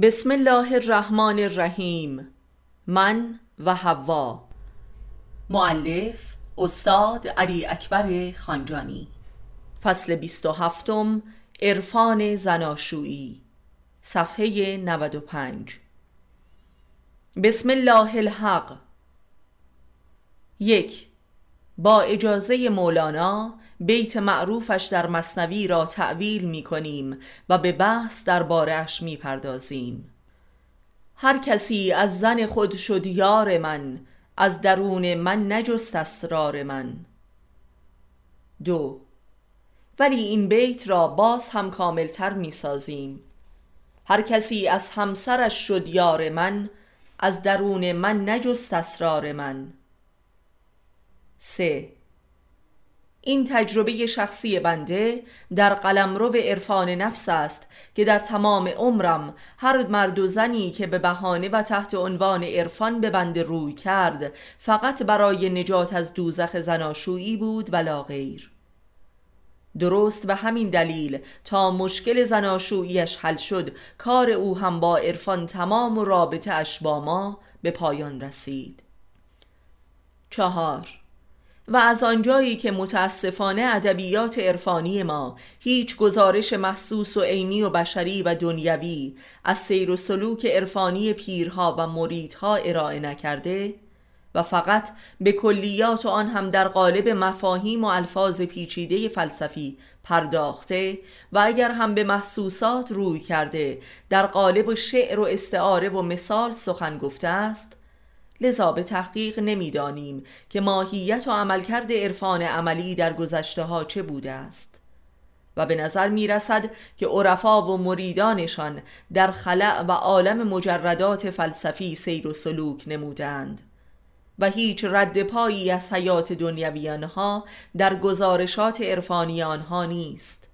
بسم الله الرحمن الرحیم. من و حوا. معلف استاد علی اکبر خانجانی. فصل 27 عرفان زناشویی. صفحه 95 بسم الله الحق. یک با اجازه مولانا بیت معروفش در مصنوی را تعویل می کنیم و به بحث بارش می پردازیم. هر کسی از زن خود شد یار من از درون من نجست اسرار من. دو ولی این بیت را باز هم کاملتر می سازیم. هر کسی از همسرش شد یار من از درون من نجست اسرار من. سه این تجربه شخصی بنده در قلمرو عرفان نفس است که در تمام عمرم هر مرد و زنی که به بهانه و تحت عنوان عرفان به بنده روی کرد فقط برای نجات از دوزخ زناشویی بود ولا غیر. درست به همین دلیل تا مشکل زناشوییش حل شد کار او هم با عرفان تمام و رابطه اش با ما به پایان رسید. چهار و از آنجایی که متاسفانه ادبیات عرفانی ما هیچ گزارش محسوس و عینی و بشری و دنیوی از سیر و سلوک عرفانی پیرها و مریدها ارائه نکرده و فقط به کلیات و آن هم در قالب مفاهیم و الفاظ پیچیده فلسفی پرداخته و اگر هم به محسوسات روی کرده در قالب شعر و استعاره و مثال سخن گفته است لذا به تحقیق نمی‌دانیم که ماهیت و عملکرد عرفان عملی در گذشته ها چه بوده است. و به نظر می رسد که عرفا و مریدانشان در خلع و عالم مجردات فلسفی سیر و سلوک نمودند و هیچ رد پایی از حیات دنیوی آنها در گزارشات عرفانی آنها نیست.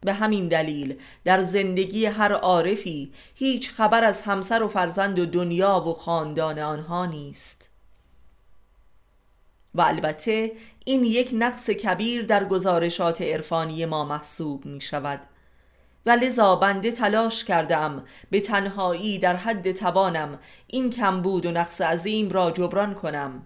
به همین دلیل در زندگی هر عارفی هیچ خبر از همسر و فرزند و دنیا و خاندان آنها نیست. و البته این یک نقص کبیر در گزارشات عرفانی ما محسوب می شود و لذا بنده تلاش کردم به تنهایی در حد توانم این کمبود و نقص عظیم را جبران کنم.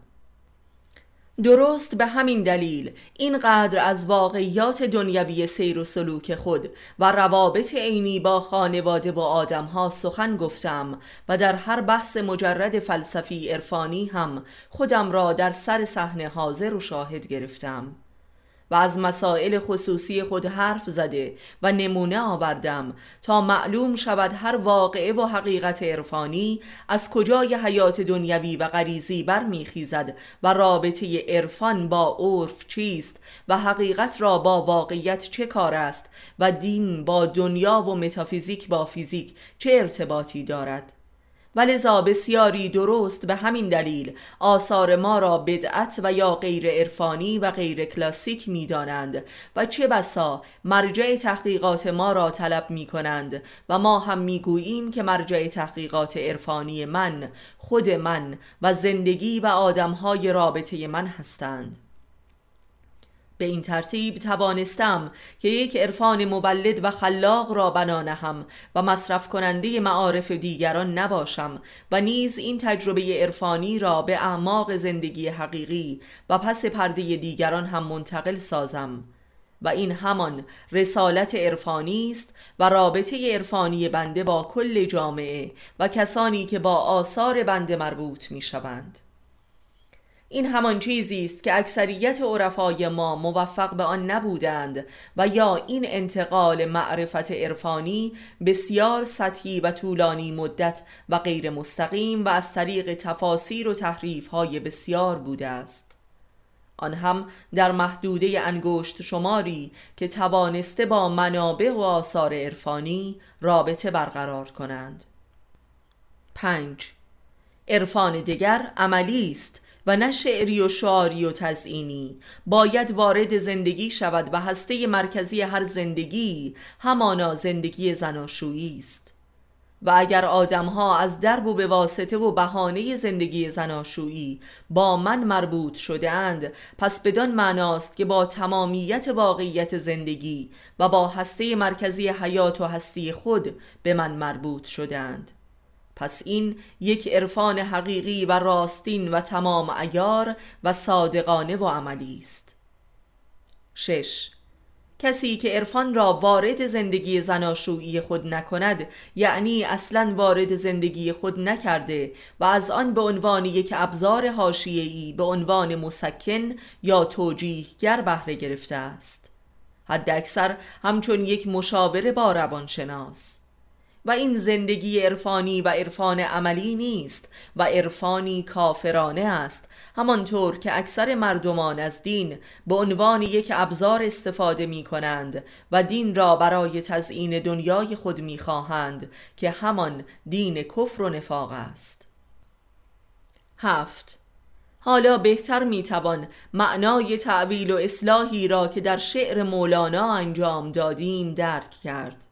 درست به همین دلیل اینقدر از واقعیات دنیوی سیر و سلوک خود و روابط عینی با خانواده و آدمها سخن گفتم و در هر بحث مجرد فلسفی عرفانی هم خودم را در سر صحنه حاضر و شاهد گرفتم. و از مسائل خصوصی خود حرف زده و نمونه آوردم تا معلوم شود هر واقعه و حقیقت عرفانی از کجای حیات دنیوی و غریزی برمیخیزد و رابطه عرفان با عرف چیست و حقیقت را با واقعیت چه کار است و دین با دنیا و متافیزیک با فیزیک چه ارتباطی دارد. ولذا بسیاری درست به همین دلیل آثار ما را بدعت و یا غیر عرفانی و غیر کلاسیک می دانند و چه بسا مرجع تحقیقات ما را طلب می کنند و ما هم می گوییم که مرجع تحقیقات عرفانی من خود من و زندگی و آدمهای رابطه من هستند. به این ترتیب توانستم که یک عرفان مبلد و خلاق را بنانهم و مصرف کننده معارف دیگران نباشم و نیز این تجربه عرفانی را به اعماق زندگی حقیقی و پس پرده دیگران هم منتقل سازم و این همان رسالت عرفانی است و رابطه عرفانی بنده با کل جامعه و کسانی که با آثار بنده مربوط می شوند. این همان چیزی است که اکثریت عرفای ما موفق به آن نبودند و یا این انتقال معرفت عرفانی بسیار سطحی و طولانی مدت و غیر مستقیم و از طریق تفاسیر و تحریف های بسیار بوده است آن هم در محدوده انگشت شماری که توانسته با منابع و آثار عرفانی رابطه برقرار کنند 5. عرفان دیگر عملی است و نه شعری و شعاری و تزئینی. باید وارد زندگی شود و هسته مرکزی هر زندگی همانا زندگی زناشویی است. و اگر آدمها از درب و به واسطه و بهانه زندگی زناشویی با من مربوط شدهاند پس بدان معناست که با تمامیت واقعیت زندگی و با هسته مرکزی حیات و هستی خود به من مربوط شدهاند. پس این یک عرفان حقیقی و راستین و تمام ایار و صادقانه و عملی است. شش. کسی که عرفان را وارد زندگی زناشویی خود نکند یعنی اصلا وارد زندگی خود نکرده و از آن به عنوان یک ابزار حاشیه‌ای به عنوان مسکن یا توجیهگر بهره گرفته است. حد اکثر همچون یک مشاور با روانشناس. و این زندگی عرفانی و عرفان عملی نیست و عرفانی کافرانه است. همانطور که اکثر مردمان از دین به عنوان یک ابزار استفاده می کنند و دین را برای تزیین دنیای خود می خواهند که همان دین کفر و نفاق است. هفت. حالا بهتر می‌توان معنای تعویل و اصلاحی را که در شعر مولانا انجام دادیم درک کرد.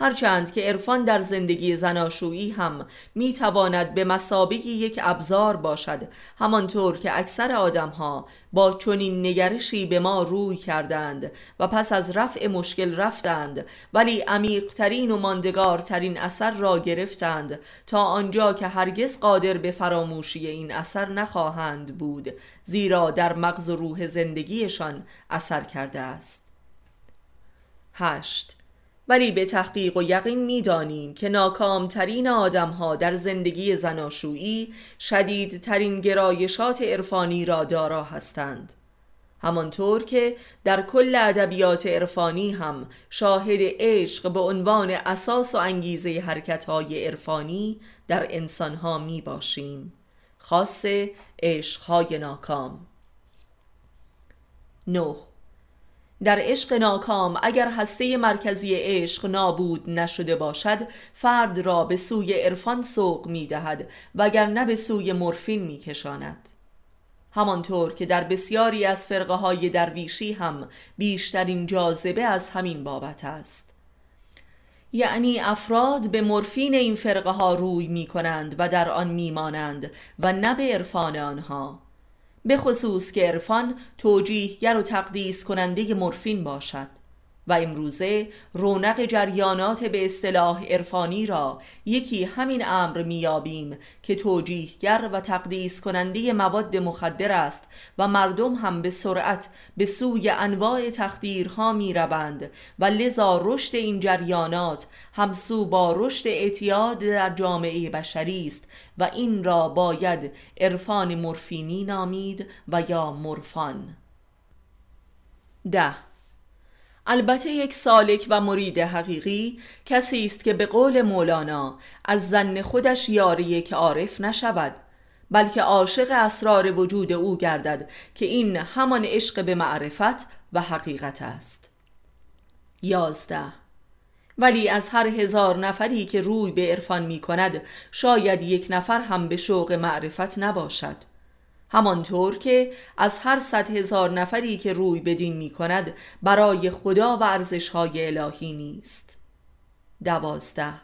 هرچند که عرفان در زندگی زناشویی هم می تواند به مسابقی یک ابزار باشد همانطور که اکثر آدمها با چنین نگرشی به ما روی کردند و پس از رفع مشکل رفتند ولی عمیقترین و ماندگارترین اثر را گرفتند تا آنجا که هرگز قادر به فراموشی این اثر نخواهند بود زیرا در مغز و روح زندگیشان اثر کرده است. هشت ولی به تحقیق و یقین می‌دانیم که ناکامترین آدمها در زندگی زناشویی شدیدترین گرایشات عرفانی را دارا هستند. همانطور که در کل ادبیات عرفانی هم شاهد عشق به عنوان اساس و انگیزه حرکتهای عرفانی در انسانها می باشیم خاص عشقهای ناکام. نه. در عشق ناکام اگر هسته مرکزی عشق نابود نشده باشد فرد را به سوی عرفان سوق می دهد وگرنه به سوی مورفین می کشاند همانطور که در بسیاری از فرقه های درویشی هم بیشترین جاذبه از همین بابت است. یعنی افراد به مورفین این فرقه ها روی می کنند و در آن می مانند و نه به عرفان آنها. به خصوص که عرفان توجیهگر و تقدیس کننده مورفین باشد. و امروزه رونق جریانات به اصطلاح عرفانی را یکی همین امر میابیم که توجیهگر و تقدیس کننده مواد مخدر است و مردم هم به سرعت به سوی انواع تخدیرها می روند و لذا رشد این جریانات همسو با رشد اعتیاد در جامعه بشری است و این را باید عرفان مورفینی نامید و یا مرفان ده البته یک سالک و مرید حقیقی کسی است که به قول مولانا از زن خودش یاری که عارف نشود بلکه عاشق اسرار وجود او گردد که این همان عشق به معرفت و حقیقت است. یازده. ولی از هر هزار نفری که روی به عرفان می کند شاید یک نفر هم به شوق معرفت نباشد. همانطور که از هر صد هزار نفری که روی به دین می کند برای خدا و ارزشهای الهی نیست. دوازده.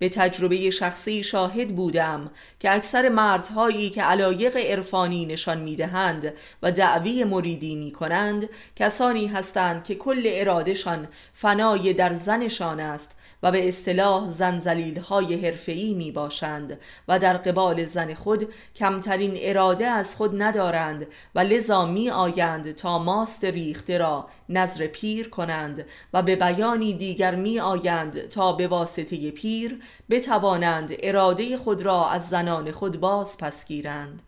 به تجربه شخصی شاهد بودم که اکثر مردهایی که علایق عرفانی نشان می‌دهند و دعوی مریدی می کنند کسانی هستند که کل ارادشان فنای در زنشان است و به اصطلاح زنزلیل های حرفه‌ای می باشند و در قبال زن خود کمترین اراده از خود ندارند و لذا می آیند تا ماست ریخته را نظر پیر کنند و به بیانی دیگر می آیند تا به واسطه پیر بتوانند اراده خود را از زنان خود باز پس گیرند.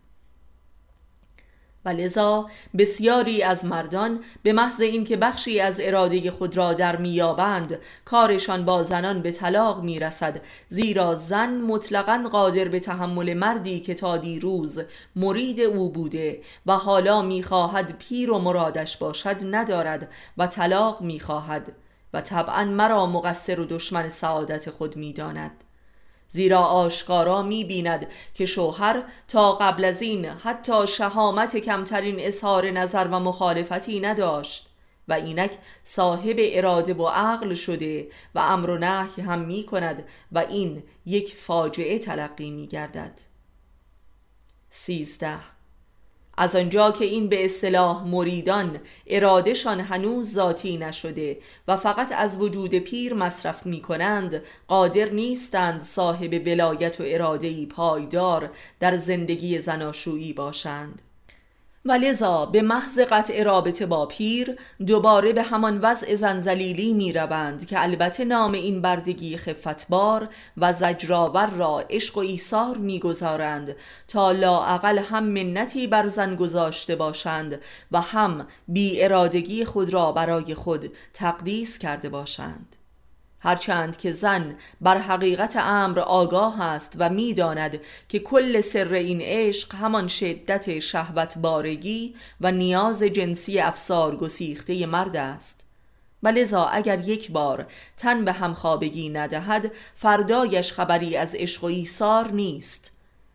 و لذا بسیاری از مردان به محض اینکه بخشی از اراده خود را در میابند کارشان با زنان به طلاق می‌رسد زیرا زن مطلقا قادر به تحمل مردی که تا دیروز مرید او بوده و حالا می‌خواهد پیر و مرادش باشد ندارد و طلاق می‌خواهد و طبعا مرا مقصر و دشمن سعادت خود می‌داند. زیرا آشکارا می بیند که شوهر تا قبل از این حتی شهامت کمترین اظهار نظر و مخالفتی نداشت و اینک صاحب اراده و عقل شده و امر و نهی هم می کند و این یک فاجعه تلقی می گردد سیزده از آنجا که این به اصطلاح مریدان ارادهشان هنوز ذاتی نشده و فقط از وجود پیر مصرف می کنند قادر نیستند صاحب ولایت و ارادهی پایدار در زندگی زناشویی باشند. و لذا به محض قطع رابطه با پیر دوباره به همان وضع زنزلیلی می روند که البته نام این بردگی خفتبار و زجرآور را عشق و ایثار می‌گذارند تا لااقل هم منتی بر زن گذاشته باشند و هم بی ارادگی خود را برای خود تقدیس کرده باشند. هرچند که زن بر حقیقت امر آگاه است و می‌داند که کل سر این عشق همان شدت شهوت بارگی و نیاز جنسی افسار گسیخته مرد است. و لذا اگر یک بار تن به همخوابگی ندهد فردایش خبری از عشق و ایثار نیست.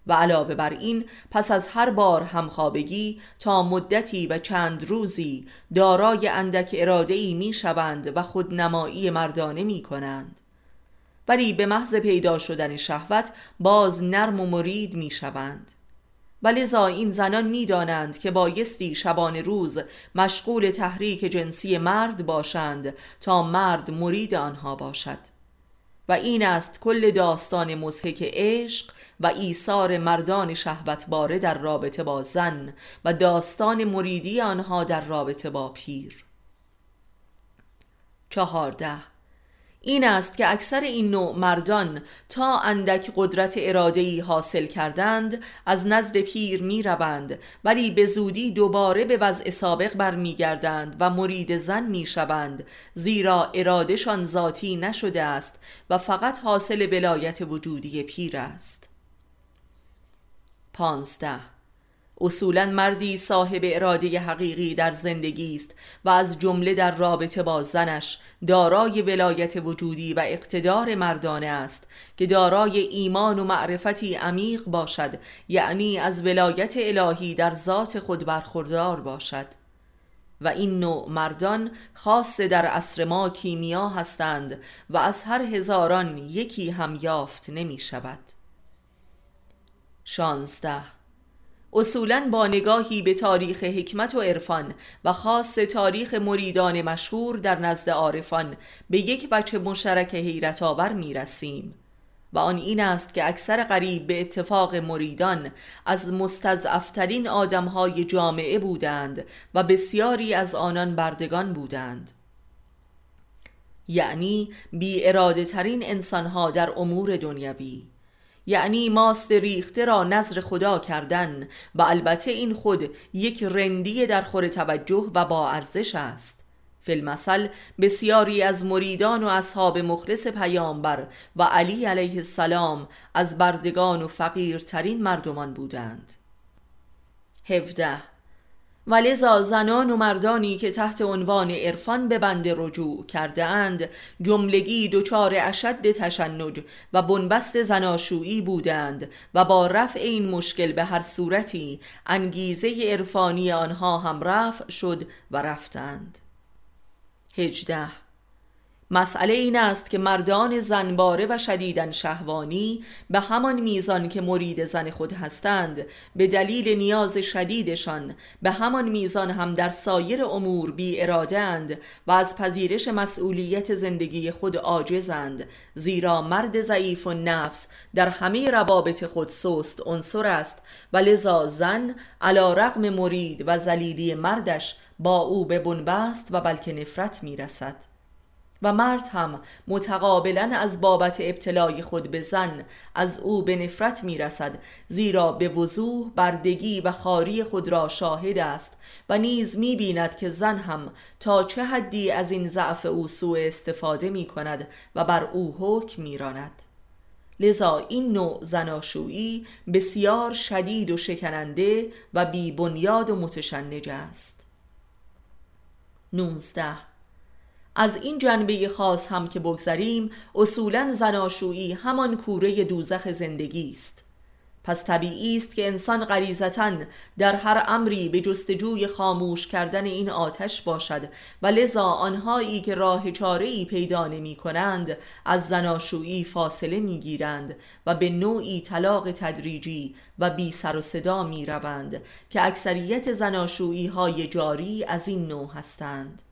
و علاوه بر این پس از هر بار همخوابگی تا مدتی و چند روزی دارای اندک اراده ای می شوند و خودنمایی مردانه می کنند ولی به محض پیدا شدن شهوت باز نرم و مرید می شوند و این زنان می دانند که بایستی شبان روز مشغول تحریک جنسی مرد باشند تا مرد مرید آنها باشد. و این است کل داستان مزهک عشق و ایثار مردان شهوتباره در رابطه با زن و داستان مریدی آنها در رابطه با پیر. چهارده. این است که اکثر این نوع مردان تا اندک قدرت ارادهی حاصل کردند از نزد پیر می روند ولی به زودی دوباره به وضع سابق برمیگردند و مرید زن می شوند زیرا ارادهشان ذاتی نشده است و فقط حاصل ولایت وجودی پیر است. پانزده. اصولا مردی صاحب اراده حقیقی در زندگی است و از جمله در رابطه با زنش دارای ولایت وجودی و اقتدار مردانه است که دارای ایمان و معرفتی عمیق باشد یعنی از ولایت الهی در ذات خود برخوردار باشد. و این نوع مردان خاص در عصر ما کیمیا هستند و از هر هزاران یکی هم یافت نمی شود. شانزده. اصولا با نگاهی به تاریخ حکمت و عرفان و خاص تاریخ مریدان مشهور در نزد عارفان به یک بچه مشترک حیرت آور می رسیم و آن این است که اکثر قریب به اتفاق مریدان از مستضعفترین آدمهای جامعه بودند و بسیاری از آنان بردگان بودند. یعنی بی اراده ترین انسانها در امور دنیوی. یعنی ماست ریخته را نظر خدا کردن و البته این خود یک رندی در خور توجه و با ارزش است. فیلمسل بسیاری از مریدان و اصحاب مخلص پیامبر و علی علیه السلام از بردگان و فقیرترین مردمان بودند. 17 ولذا زنان و مردانی که تحت عنوان عرفان به بند رجوع کرده اند جملگی دچار اشد تشنج و بنبست زناشویی بودند و با رفع این مشکل به هر صورتی انگیزه عرفانی آنها هم رفع شد و رفتند. هجده مسئله این است که مردان زنباره و شدیدن شهوانی به همان میزان که مرید زن خود هستند به دلیل نیاز شدیدشان به همان میزان هم در سایر امور بی ارادند و از پذیرش مسئولیت زندگی خود عاجزند زیرا مرد ضعیف و نفس در همه روابط خود سست عنصر است و لذا زن علا رغم مرید و زلیلی مردش با او به بنبست و بلکه نفرت می‌رسد. و مرد هم متقابلا از بابت ابتلای خود به زن از او به نفرت می رسد زیرا به وضوح بردگی و خاری خود را شاهد است و نیز می بیند که زن هم تا چه حدی از این ضعف او سوء استفاده می کند و بر او حکم می راند. لذا این نوع زناشویی بسیار شدید و شکننده و بی بنیاد و متشنج است 19 از این جنبه خاص هم که بگذریم اصولا زناشویی همان کوره دوزخ زندگی است. پس طبیعی است که انسان غریزتا در هر امری به جستجوی خاموش کردن این آتش باشد و لذا آنهایی که راه چاره پیدا نمی کنند از زناشویی فاصله می گیرند و به نوعی طلاق تدریجی و بی سر و صدا می روند که اکثریت زناشویی های جاری از این نوع هستند.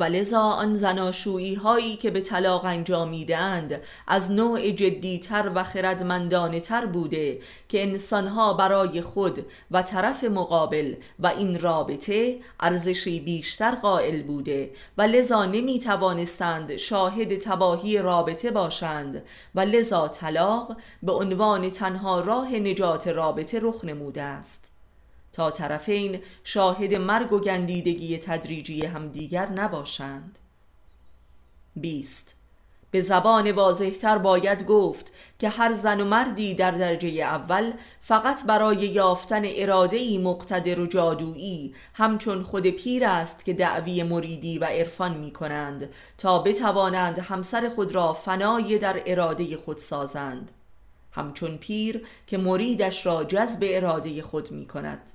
و لذا آن زناشویی هایی که به طلاق انجامیدند از نوع جدیتر و خردمندانه تر بوده که انسانها برای خود و طرف مقابل و این رابطه ارزشی بیشتر قائل بوده و لذا نمی توانستند شاهد تباهی رابطه باشند و لذا طلاق به عنوان تنها راه نجات رابطه رخ نموده است. تا طرفین شاهد مرگ و گندیدگی تدریجی همدیگر نباشند. 20 به زبان واضحتر باید گفت که هر زن و مردی در درجه اول فقط برای یافتن اراده مقتدر و جادویی همچون خود پیر است که دعوی مریدی و عرفان می کنند تا بتوانند همسر خود را فنای در اراده خود سازند. همچون پیر که مریدش را جذب اراده خود می کند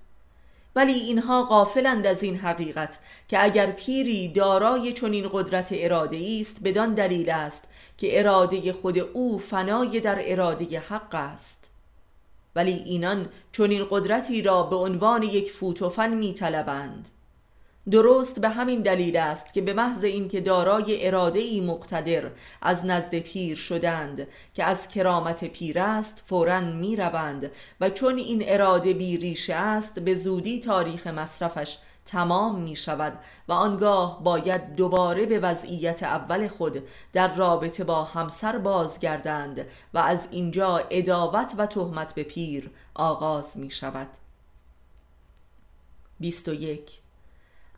ولی اینها غافلند از این حقیقت که اگر پیری دارای چنین قدرت اراده است بدان دلیل است که اراده خود او فنای در اراده حق است. ولی اینان چنین قدرتی را به عنوان یک فوتوفن می طلبند درست به همین دلیل است که به محض اینکه دارای اراده ای مقتدر از نزد پیر شدند که از کرامت پیر است فورا می روند و چون این اراده بی ریشه است به زودی تاریخ مصرفش تمام می شود و آنگاه باید دوباره به وضعیت اول خود در رابطه با همسر بازگردند و از اینجا اداوت و تهمت به پیر آغاز می شود 21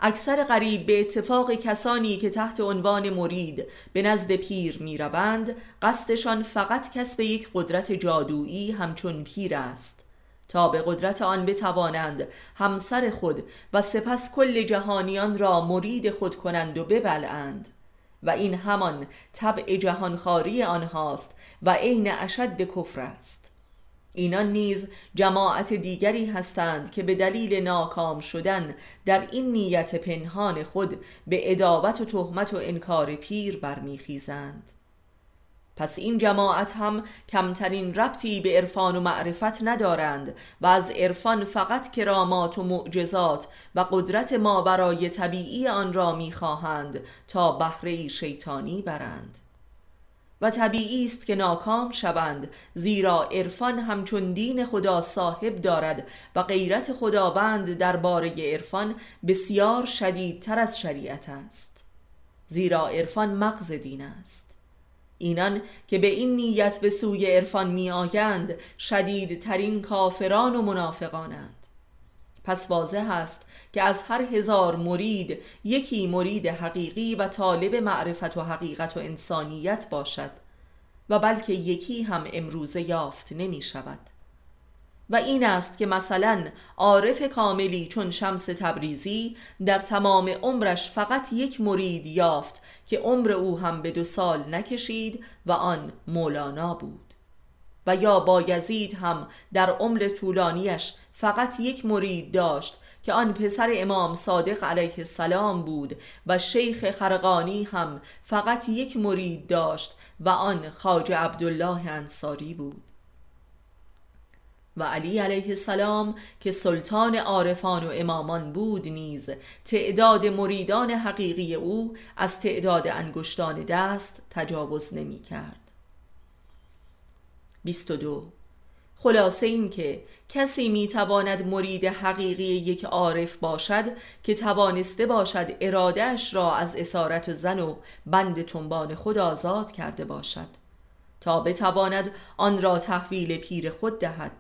اکثر غریب به اتفاق کسانی که تحت عنوان مرید به نزد پیر می روند قصدشان فقط کسب یک قدرت جادویی همچون پیر است. تا به قدرت آن بتوانند همسر خود و سپس کل جهانیان را مرید خود کنند و ببلند و این همان طبع جهانخواری آنهاست و عین اشد کفر است. اینان نیز جماعت دیگری هستند که به دلیل ناکام شدن در این نیت پنهان خود به ادابت و تهمت و انکار پیر برمیخیزند. پس این جماعت هم کمترین ربطی به عرفان و معرفت ندارند و از عرفان فقط کرامات و معجزات و قدرت ما برای طبیعی آن را می‌خواهند تا بهره شیطانی برند. و طبیعی است که ناکام شوند زیرا عرفان همچون دین خدا صاحب دارد و غیرت خداوند درباره عرفان بسیار شدیدتر از شریعت است. زیرا عرفان مغز دین است. اینان که به این نیت به سوی عرفان می آیند شدیدترین کافران و منافقانند. پس واضح است که از هر هزار مرید یکی مرید حقیقی و طالب معرفت و حقیقت و انسانیت باشد و بلکه یکی هم امروزه یافت نمی شود. و این است که مثلا عارف کاملی چون شمس تبریزی در تمام عمرش فقط یک مرید یافت که عمر او هم به دو سال نکشید و آن مولانا بود. و یا بایزید هم در عمر طولانیش فقط یک مرید داشت که آن پسر امام صادق علیه السلام بود و شیخ خرقانی هم فقط یک مرید داشت و آن خاج عبدالله انصاری بود. و علی علیه السلام که سلطان عارفان و امامان بود نیز تعداد مریدان حقیقی او از تعداد انگشتان دست تجاوز نمی کرد. 22 خلاصه این که کسی می تواند مرید حقیقی یک عارف باشد که توانسته باشد ارادهش را از اسارت زن و بند تنبان خود آزاد کرده باشد. تا بتواند آن را تحویل پیر خود دهد.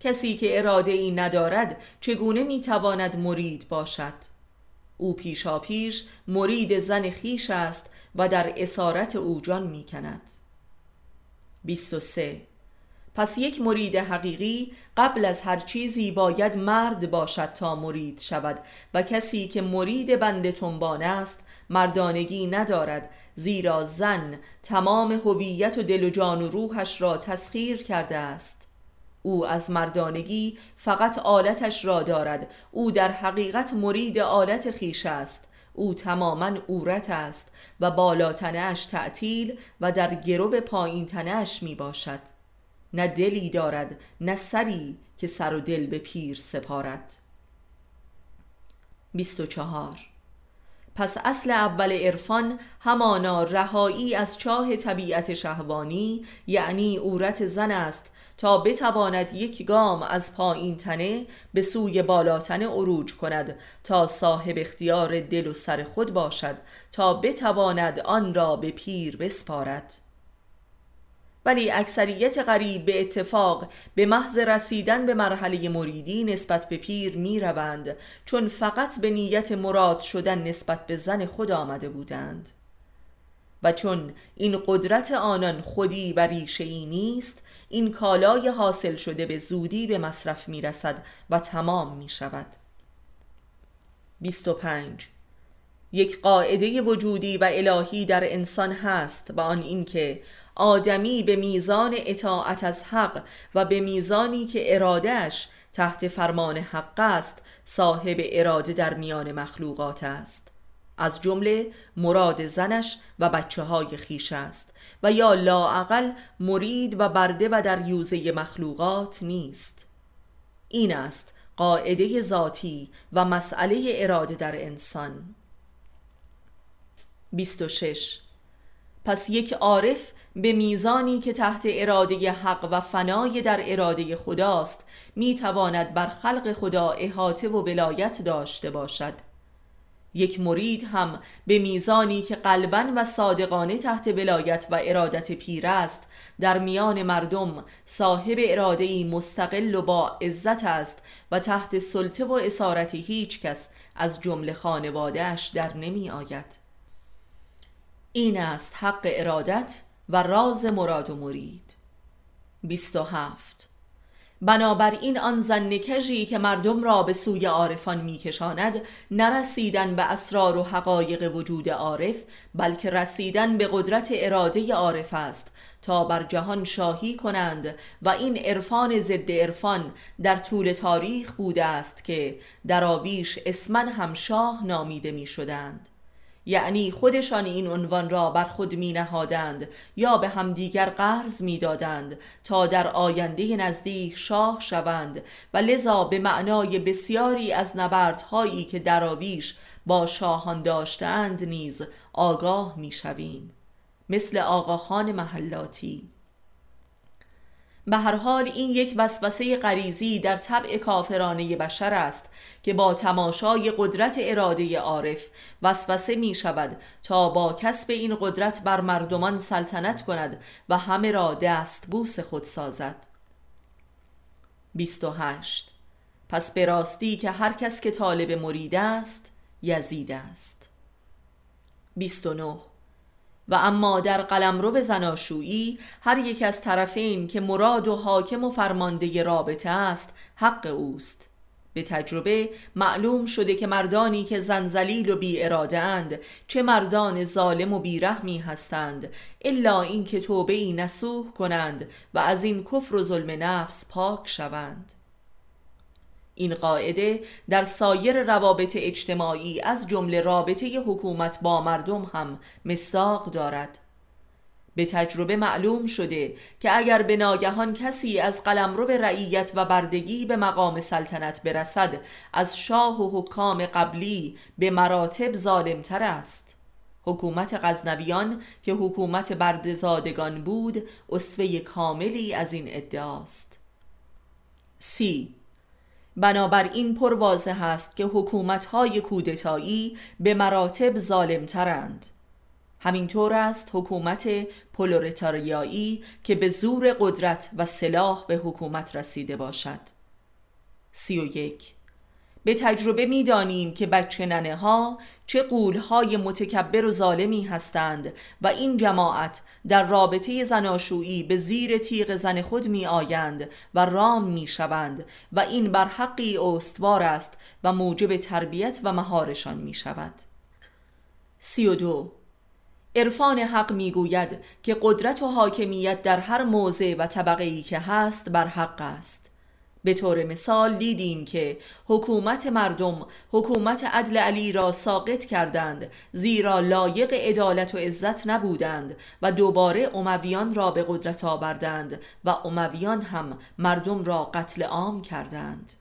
کسی که اراده ای ندارد چگونه می تواند مرید باشد؟ او پیشا پیش مرید زن خیش است و در اسارت او جان می کند 23 پس یک مرید حقیقی قبل از هر چیزی باید مرد باشد تا مرید شود و کسی که مرید بند تنبان است مردانگی ندارد زیرا زن تمام هویت و دل و جان و روحش را تسخیر کرده است. او از مردانگی فقط آلتش را دارد. او در حقیقت مرید آلت خیش است. او تماما اورت است و بالاتنش تعطیل و در گرو پایین تنش می باشد نه دلی دارد نه سری که سر و دل به پیر سپارد. 24 پس اصل اول عرفان همانا رهایی از چاه طبیعت شهوانی یعنی اورت زن است تا بتواند یک گام از پایین تنه به سوی بالاتنه عروج کند تا صاحب اختیار دل و سر خود باشد تا بتواند آن را به پیر بسپارد. ولی اکثریت غریب به اتفاق به محض رسیدن به مرحله مریدی نسبت به پیر می روند چون فقط به نیت مراد شدن نسبت به زن خود آمده بودند. و چون این قدرت آنان خودی و ریشه ای نیست این کالای حاصل شده به زودی به مصرف می رسد و تمام می شود 25 یک قاعده وجودی و الهی در انسان هست و آن اینکه آدمی به میزان اطاعت از حق و به میزانی که ارادهش تحت فرمان حق است صاحب اراده در میان مخلوقات است. از جمله مراد زنش و بچه های خیش است و یا لاعقل مرید و برده و در یوزه مخلوقات نیست. این است قاعده ذاتی و مسئله اراده در انسان. 26 پس یک عارف به میزانی که تحت اراده حق و فنای در اراده خداست می‌تواند بر خلق خدا احاطه و ولایت داشته باشد. یک مرید هم به میزانی که قلبا و صادقانه تحت ولایت و ارادت پیر است در میان مردم صاحب اراده مستقل و با عزت است و تحت سلطه و اسارت هیچ کس از جمله خانوادهش در نمی آید این است حق ارادت و راز مراد و مرید. 27 بنابراین آن زن که مردم را به سوی عارفان میکشاند نرسیدن به اسرار و حقایق وجود عارف بلکه رسیدن به قدرت اراده عارف است تا بر جهان شاهی کنند و این عرفان ضد عرفان در طول تاریخ بوده است که دراویش اسمن هم شاه نامیده می شدند یعنی خودشان این عنوان را بر خود می نهادند یا به همدیگر قرض می دادند تا در آینده نزدیک شاه شوند. و لذا به معنای بسیاری از نبردهایی که دراویش با شاهان داشتند نیز آگاه می شویم مثل آقاخان محلاتی. به هر حال این یک وسوسه غریزی در طبع کافرانه بشر است که با تماشای قدرت اراده عارف وسوسه می شود تا با کسب این قدرت بر مردمان سلطنت کند و همه را دست بوس خود سازد. 28 پس به راستی که هر کس که طالب مرید است یزید است. 29 و اما در قلمرو زناشویی هر یک از طرفین که مراد و حاکم و فرمانده رابطه است حق اوست. به تجربه معلوم شده که مردانی که زنزلیل و بی اراده اند چه مردان ظالم و بیرحمی هستند الا اینکه توبه ای نسوح کنند و از این کفر و ظلم نفس پاک شوند. این قاعده در سایر روابط اجتماعی از جمله رابطه حکومت با مردم هم مستاق دارد. به تجربه معلوم شده که اگر به ناگهان کسی از قلمرو رعیت و بردگی به مقام سلطنت برسد از شاه و حکام قبلی به مراتب ظالمتر است. حکومت غزنویان که حکومت بردزادگان بود اصفه کاملی از این ادعاست. سی بنابراین پر واضح است که حکومت‌های کودتایی به مراتب ظالمترند. همینطور است حکومت پولوریتاریایی که به زور قدرت و سلاح به حکومت رسیده باشد. سی و یک. به تجربه می‌دانیم که بچه ننه ها چه قولهای متکبر و ظالمی هستند و این جماعت در رابطه زناشویی به زیر تیغ زن خود می آیند و رام می شوند و این بر حقی استوار است و موجب تربیت و مهارشان می شود سی و دو. عرفان حق می‌گوید که قدرت و حاکمیت در هر موضع و طبقه ای که هست بر حق است. به طور مثال دیدیم که حکومت مردم حکومت عدل علی را ساقط کردند زیرا لایق عدالت و عزت نبودند و دوباره امویان را به قدرت آوردند و امویان هم مردم را قتل عام کردند.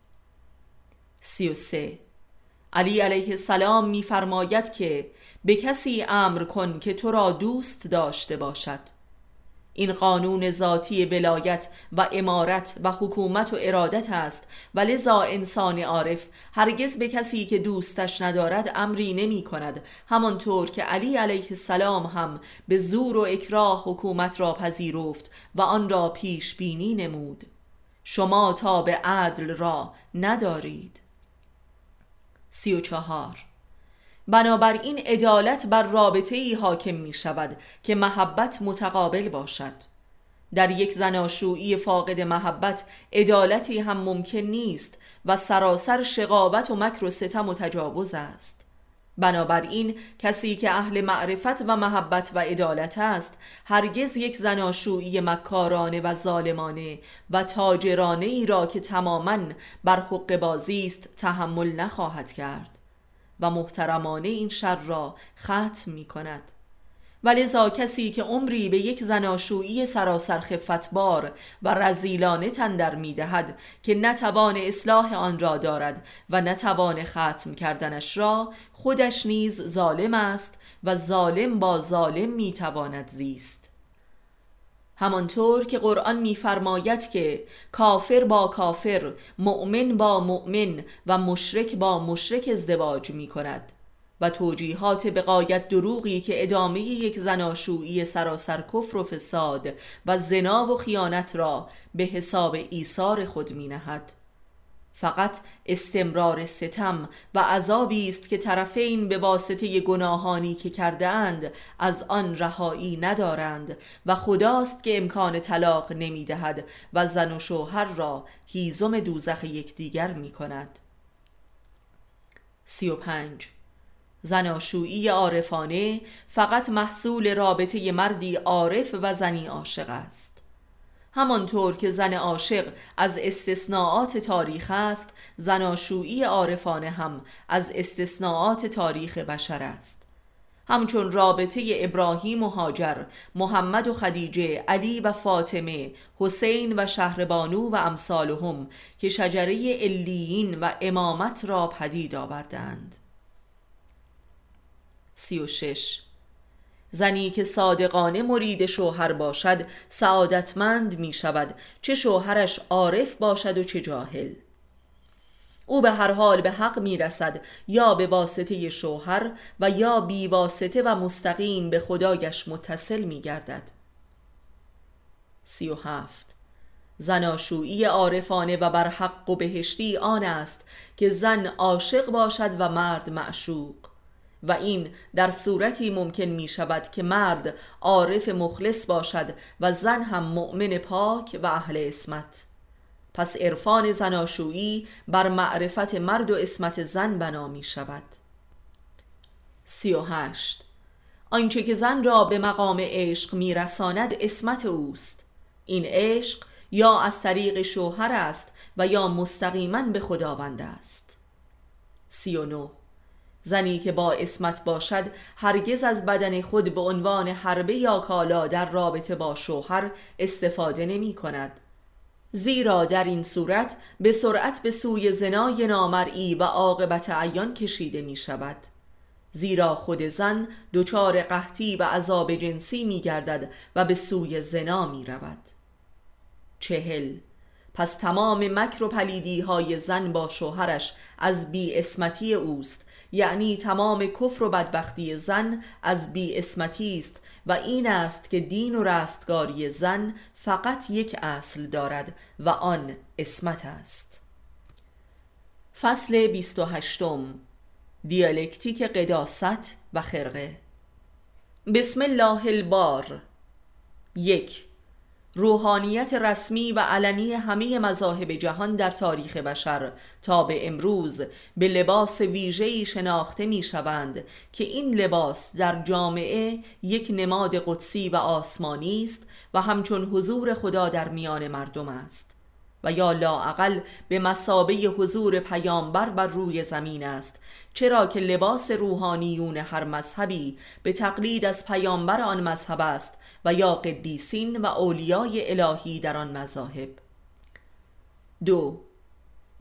سی و سه. علی علیه السلام میفرماید که به کسی امر کن که تو را دوست داشته باشد. این قانون ذاتی ولایت و امارت و حکومت و ارادت است. و لذا انسان عارف هرگز به کسی که دوستش ندارد امری نمی کند. همانطور که علی علیه السلام هم به زور و اکراه حکومت را پذیرفت و آن را پیش بینی نمود. شما تا به عدل را ندارید. سی و چهار. بنابراین عدالت بر رابطه ای حاکم می شود که محبت متقابل باشد. در یک زناشویی فاقد محبت عدالتی هم ممکن نیست و سراسر شقاوت و مکر و ستم و تجاوز است. بنابراین کسی که اهل معرفت و محبت و عدالت است هرگز یک زناشویی مکارانه و ظالمانه و تاجرانه ای را که تماما بر حق بازی است تحمل نخواهد کرد. و محترمانه این شر را ختم می کند. ولذا کسی که عمری به یک زناشویی سراسر خفتبار و رزیلانه تندر می دهد که نتوان اصلاح آن را دارد و نتوان ختم کردنش را خودش نیز ظالم است و ظالم با ظالم می تواند زیست. همانطور که قرآن میفرماید که کافر با کافر مؤمن با مؤمن و مشرک با مشرک ازدواج می کند و توجیهات بقایت دروغی که ادامه یک زناشویی سراسر کفر و فساد و زنا و خیانت را به حساب ایثار خود می نهد. فقط استمرار ستم و عذابی است که طرفین به واسطه گناهانی که کرده اند از آن رهایی ندارند و خداست که امکان طلاق نمی دهد و زن و شوهر را هیزم دوزخ یکدیگر می کند سی و پنج. زناشویی عارفانه فقط محصول رابطه مردی عارف و زنی عاشق است. همانطور که زن عاشق از استثناعات تاریخ است زناشویی عارفانه هم از استثناعات تاریخ بشر است. همچون رابطه ابراهیم و هاجر محمد و خدیجه علی و فاطمه حسین و شهربانو و امثالهم که شجره علیین و امامت را پدید آوردند. سی و شش زنی که صادقانه مرید شوهر باشد سعادتمند می شود چه شوهرش عارف باشد و چه جاهل. او به هر حال به حق می رسد یا به واسطه شوهر و یا بی واسطه و مستقیم به خدایش متصل می گردد سی و هفت. زناشویی عارفانه و بر حق و بهشتی آن است که زن عاشق باشد و مرد معشوق. و این در صورتی ممکن می شود که مرد عارف مخلص باشد و زن هم مؤمن پاک و اهل اسمت پس عرفان زناشویی بر معرفت مرد و اسمت زن بنا می شود سی و هشت. آنچه که زن را به مقام عشق میرساند اسمت اوست. این عشق یا از طریق شوهر است و یا مستقیما به خداوند است. سی و نو زنی که با اسمت باشد هرگز از بدن خود به عنوان حربه یا کالا در رابطه با شوهر استفاده نمی کند. زیرا در این صورت به سرعت به سوی زنای نامرئی و عاقبت عیان کشیده می شود. زیرا خود زن دچار قحطی و عذاب جنسی می گردد و به سوی زنا می رود. چهل. پس تمام مکر و پلیدی های زن با شوهرش از بی اسمتی اوست یعنی تمام کفر و بدبختی زن از بی اسمتی است و این است که دین و رستگاری زن فقط یک اصل دارد و آن اسمت است. فصل 28 دیالکتیک قداست و خرقه. بسم الله البار. یک روحانیت رسمی و علنی همه مذاهب جهان در تاریخ بشر. تا به امروز به لباس ویژه‌ای شناخته می شوند که این لباس در جامعه یک نماد قدسی و آسمانی است و همچون حضور خدا در میان مردم است و یا لاعقل به مسابه حضور پیامبر بر روی زمین است. چرا که لباس روحانیون هر مذهبی به تقلید از پیامبر آن مذهب است و یا قدیسین و اولیای الهی در آن مذاهب. دو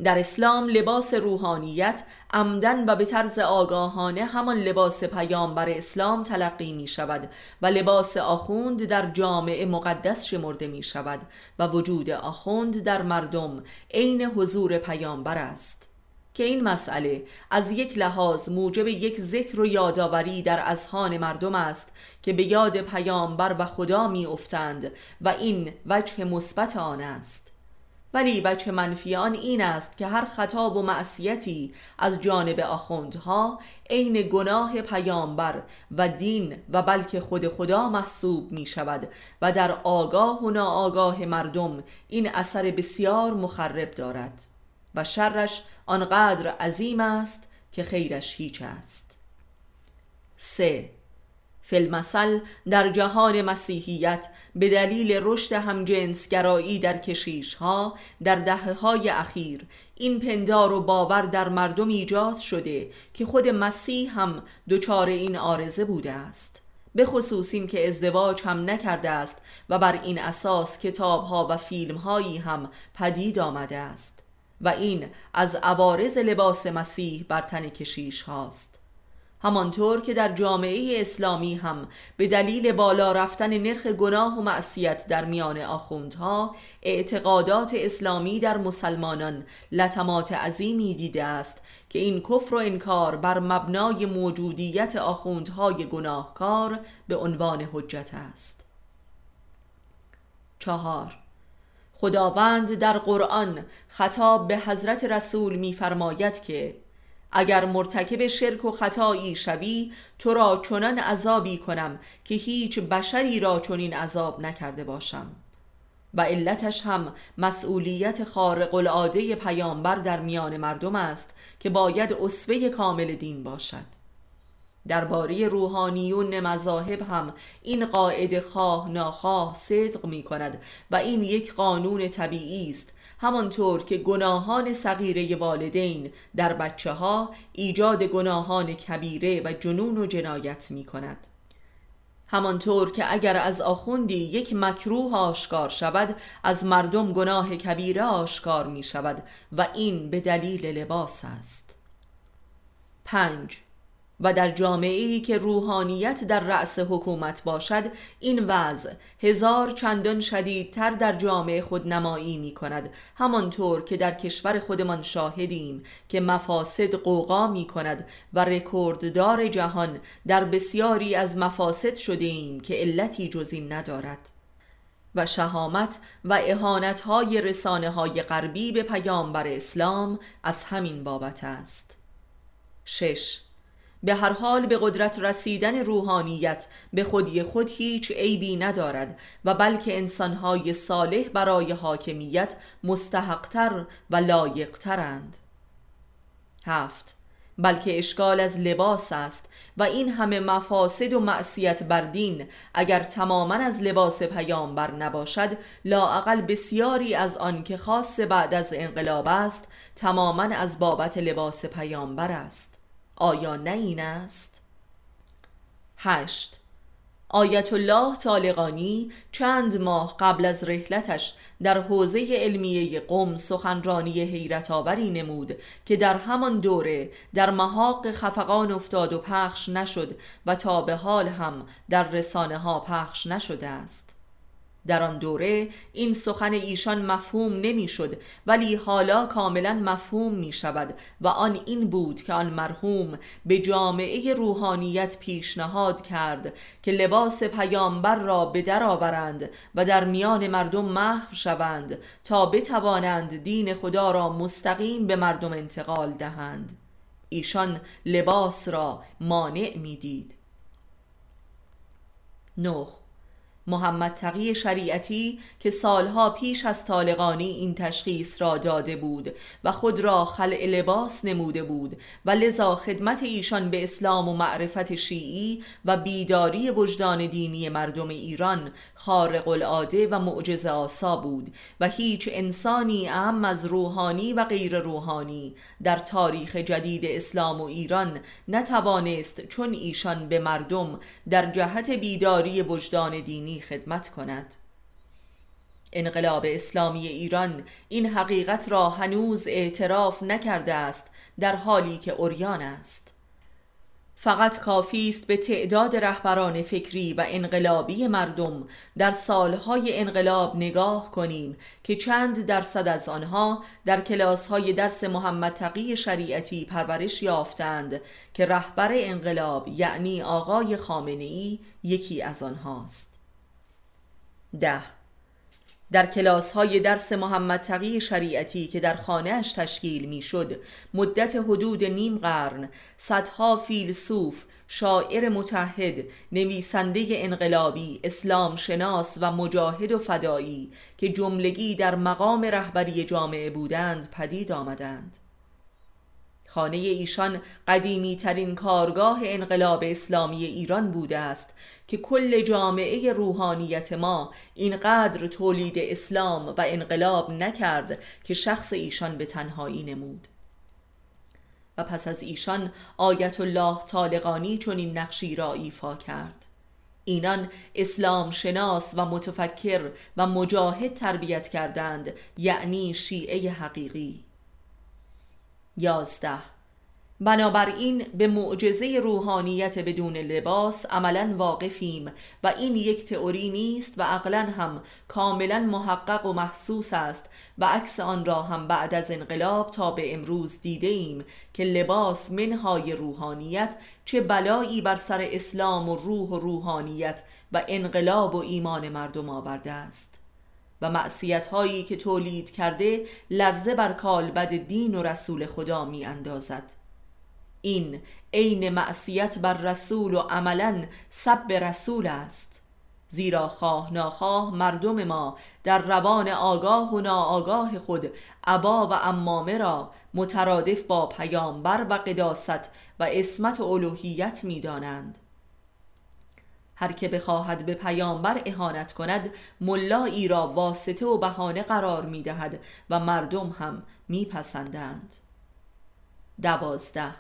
در اسلام لباس روحانیت عمدن و به طرز آگاهانه همان لباس پیامبر اسلام تلقی می شود و لباس آخوند در جامعه مقدس شمرده می شود و وجود آخوند در مردم عین حضور پیامبر است. که این مسئله از یک لحاظ موجب یک ذکر و یادآوری در اذهان مردم است که به یاد پیامبر و خدا می افتند و این وجه مثبت آن است. ولی بچه منفی آن این است که هر خطاب و معصیتی از جانب آخوندها عین گناه پیامبر و دین و بلکه خود خدا محسوب می شود و در آگاه و ناآگاه مردم این اثر بسیار مخرب دارد و شرش آنقدر عظیم است که خیرش هیچ است. سه. فیلمسل در جهان مسیحیت به دلیل رشد همجنسگرایی در کشیش ها در دهه های اخیر این پندار و باور در مردم ایجاد شده که خود مسیح هم دچار این آرزه بوده است. به خصوص این که ازدواج هم نکرده است و بر این اساس کتاب ها و فیلم هایی هم پدید آمده است. و این از عوارض لباس مسیح بر تن کشیش هاست. همانطور که در جامعه اسلامی هم به دلیل بالا رفتن نرخ گناه و معصیت در میان آخوندها اعتقادات اسلامی در مسلمانان لطمات عظیمی دیده است که این کفر و انکار بر مبنای موجودیت آخوندهای گناهکار به عنوان حجت است. چهار. خداوند در قرآن خطاب به حضرت رسول می‌فرماید که اگر مرتکب شرک و خطایی شوی تو را چنان عذابی کنم که هیچ بشری را چنین عذاب نکرده باشم. و علتش هم مسئولیت خارق العاده پیامبر در میان مردم است که باید اصفه کامل دین باشد. درباره روحانیون مذاهب هم این قاعده خواه ناخواه صدق می کند و این یک قانون طبیعی است همانطور که گناهان صغیره والدین در بچه ها ایجاد گناهان کبیره و جنون و جنایت می کند همانطور که اگر از آخوندی یک مکروه آشکار شود از مردم گناه کبیره آشکار می شود و این به دلیل لباس است. پنج و در جامعه ای که روحانیت در رأس حکومت باشد این وضع هزار چندان شدیدتر در جامعه خود نمایی می کند همانطور که در کشور خودمان شاهدیم که مفاسد قوقا می کند و رکورددار جهان در بسیاری از مفاسد شده ایم که علتی جزی ندارد. و شهامت و اهانت های رسانه های غربی به پیامبر اسلام از همین بابت است. شش به هر حال به قدرت رسیدن روحانیت به خودی خود هیچ عیبی ندارد و بلکه انسانهای صالح برای حاکمیت مستحقتر و لایقترند. هفت. بلکه اشکال از لباس است و این همه مفاسد و معصیت بر دین اگر تماما از لباس پیامبر نباشد لااقل بسیاری از آن که خاص بعد از انقلاب است تماما از بابت لباس پیامبر است. آیا نه این است؟ هشت آیت الله طالقانی چند ماه قبل از رحلتش در حوزه علمیه قم سخنرانی حیرت آوری نمود که در همان دوره در محاق خفقان افتاد و پخش نشد و تا به حال هم در رسانه ها پخش نشده است در آن دوره این سخن ایشان مفهوم نمی‌شد ولی حالا کاملا مفهوم می شود و آن این بود که آن مرحوم به جامعه روحانیت پیشنهاد کرد که لباس پیامبر را به در آورند و در میان مردم محو شوند تا بتوانند دین خدا را مستقیم به مردم انتقال دهند. ایشان لباس را مانع می‌دید. نه محمد تقی شریعتی که سالها پیش از طالقانی این تشخیص را داده بود و خود را خلع لباس نموده بود و لذا خدمت ایشان به اسلام و معرفت شیعی و بیداری وجدان دینی مردم ایران خارق العاده و معجزه آسا بود و هیچ انسانی اهم از روحانی و غیر روحانی در تاریخ جدید اسلام و ایران نتوانست چون ایشان به مردم در جهت بیداری وجدان دینی خدمت کند. انقلاب اسلامی ایران این حقیقت را هنوز اعتراف نکرده است در حالی که اوریان است. فقط کافی است به تعداد رهبران فکری و انقلابی مردم در سالهای انقلاب نگاه کنیم که چند درصد از آنها در کلاسهای درس محمد تقی شریعتی پرورش یافتند که رهبر انقلاب یعنی آقای خامنه ای یکی از آنهاست. ده. در کلاس های درس محمد تقی شریعتی که در خانهاش تشکیل می شد مدت حدود نیم قرن صدها فیلسوف شاعر متحد نویسنده انقلابی اسلام شناس و مجاهد و فدایی که جملگی در مقام رهبری جامعه بودند پدید آمدند. خانه ایشان قدیمی ترین کارگاه انقلاب اسلامی ایران بوده است که کل جامعه روحانیت ما اینقدر تولید اسلام و انقلاب نکرد که شخص ایشان به تنهایی نمود. و پس از ایشان آیت الله طالقانی چون این نقشی را ایفا کرد. اینان اسلام شناس و متفکر و مجاهد تربیت کردند یعنی شیعه حقیقی. یازده. بنابراین به معجزه روحانیت بدون لباس عملا واقفیم و این یک تئوری نیست و عقلا هم کاملا محقق و محسوس است و عکس آن را هم بعد از انقلاب تا به امروز دیده ایم که لباس منهای روحانیت چه بلایی بر سر اسلام و روح و روحانیت و انقلاب و ایمان مردم آورده است. و معصیت هایی که تولید کرده لرزه بر کالبد دین و رسول خدا می اندازد این عین معصیت بر رسول و عملا سب رسول است زیرا خواه ناخواه مردم ما در روان آگاه و ناآگاه خود عبا و امامه را مترادف با پیامبر و قداست و اسمت و الوهیت می دانند. هر که بخواهد به پیامبر اهانت کند ملایی را واسطه و بهانه قرار می دهد و مردم هم میپسندند. دوازده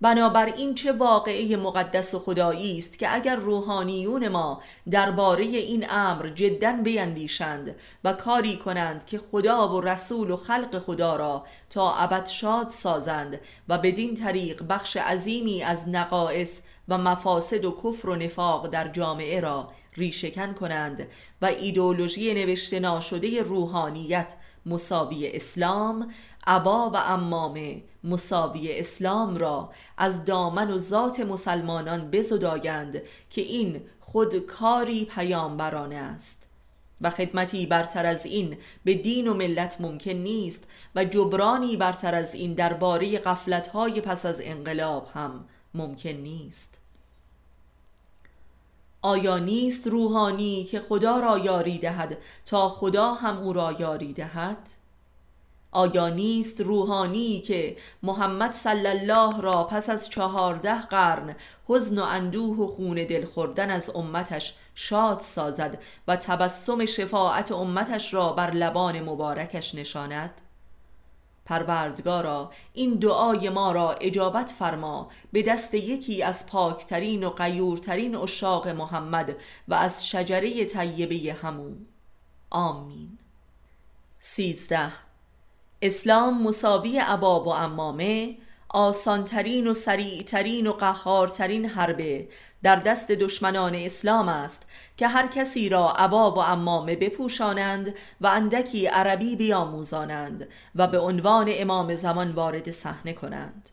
بنابراین چه واقعه مقدس و خدایی است که اگر روحانیون ما درباره این امر جدا بیندیشند و کاری کنند که خدا و رسول و خلق خدا را تا ابد شاد سازند و بدین طریق بخش عظیمی از نقائص و مفاسد و کفر و نفاق در جامعه را ریشکن کنند و ایدولوژی نوشته ناشده روحانیت مساوی اسلام عبا و امامه مساوی اسلام را از دامن و ذات مسلمانان بزدایند که این خود کاری پیامبرانه است. و خدمتی برتر از این به دین و ملت ممکن نیست و جبرانی برتر از این درباره قفلتهای پس از انقلاب هم ممکن نیست آیا نیست روحانی که خدا را یاری دهد تا خدا هم او را یاری دهد؟ آیا نیست روحانی که محمد صلی الله را پس از چهارده قرن حزن و اندوه و خون دل خوردن از امتش شاد سازد و تبسم شفاعت امتش را بر لبان مبارکش نشاند؟ پروردگارا این دعای ما را اجابت فرما به دست یکی از پاکترین و قیورترین اشاق محمد و از شجره طیبه همو آمین. سیزده. اسلام مساوی عباب و امامه آسانترین و سریعترین و قهارترین حربه در دست دشمنان اسلام است که هر کسی را عبا و امامه بپوشانند و اندکی عربی بیاموزانند و به عنوان امام زمان وارد صحنه کنند.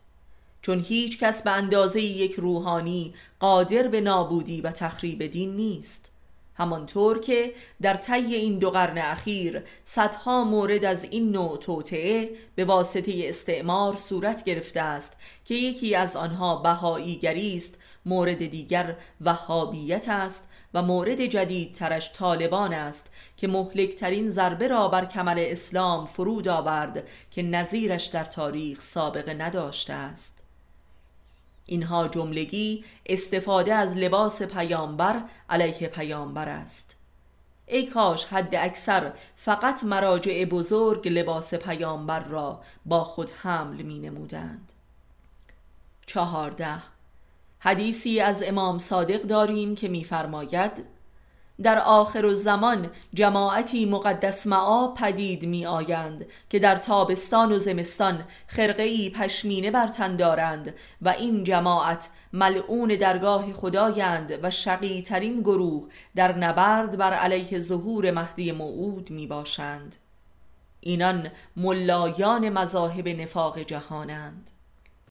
چون هیچ کس به اندازه یک روحانی قادر به نابودی و تخریب دین نیست. همانطور که در طی این دو قرن اخیر صدها مورد از این نوع توطعه به واسطه استعمار صورت گرفته است که یکی از آنها بهاییگری است مورد دیگر وهابیت است و مورد جدید ترش طالبان است که مهلکترین ضربه را بر کمر اسلام فرود آورد که نظیرش در تاریخ سابقه نداشته است. اینها جملگی استفاده از لباس پیامبر علیه پیامبر است. ای کاش حد اکثر فقط مراجع بزرگ لباس پیامبر را با خود حمل می نمودند چهارده حدیثی از امام صادق داریم که میفرماید در آخر زمان جماعتی مقدس معا پدید می آیند که در تابستان و زمستان خرقه پشمینه بر تن دارند و این جماعت ملعون درگاه خدایند و شقی ترین گروه در نبرد بر علیه ظهور مهدی موعود می باشند اینان ملایان مذاهب نفاق جهانند.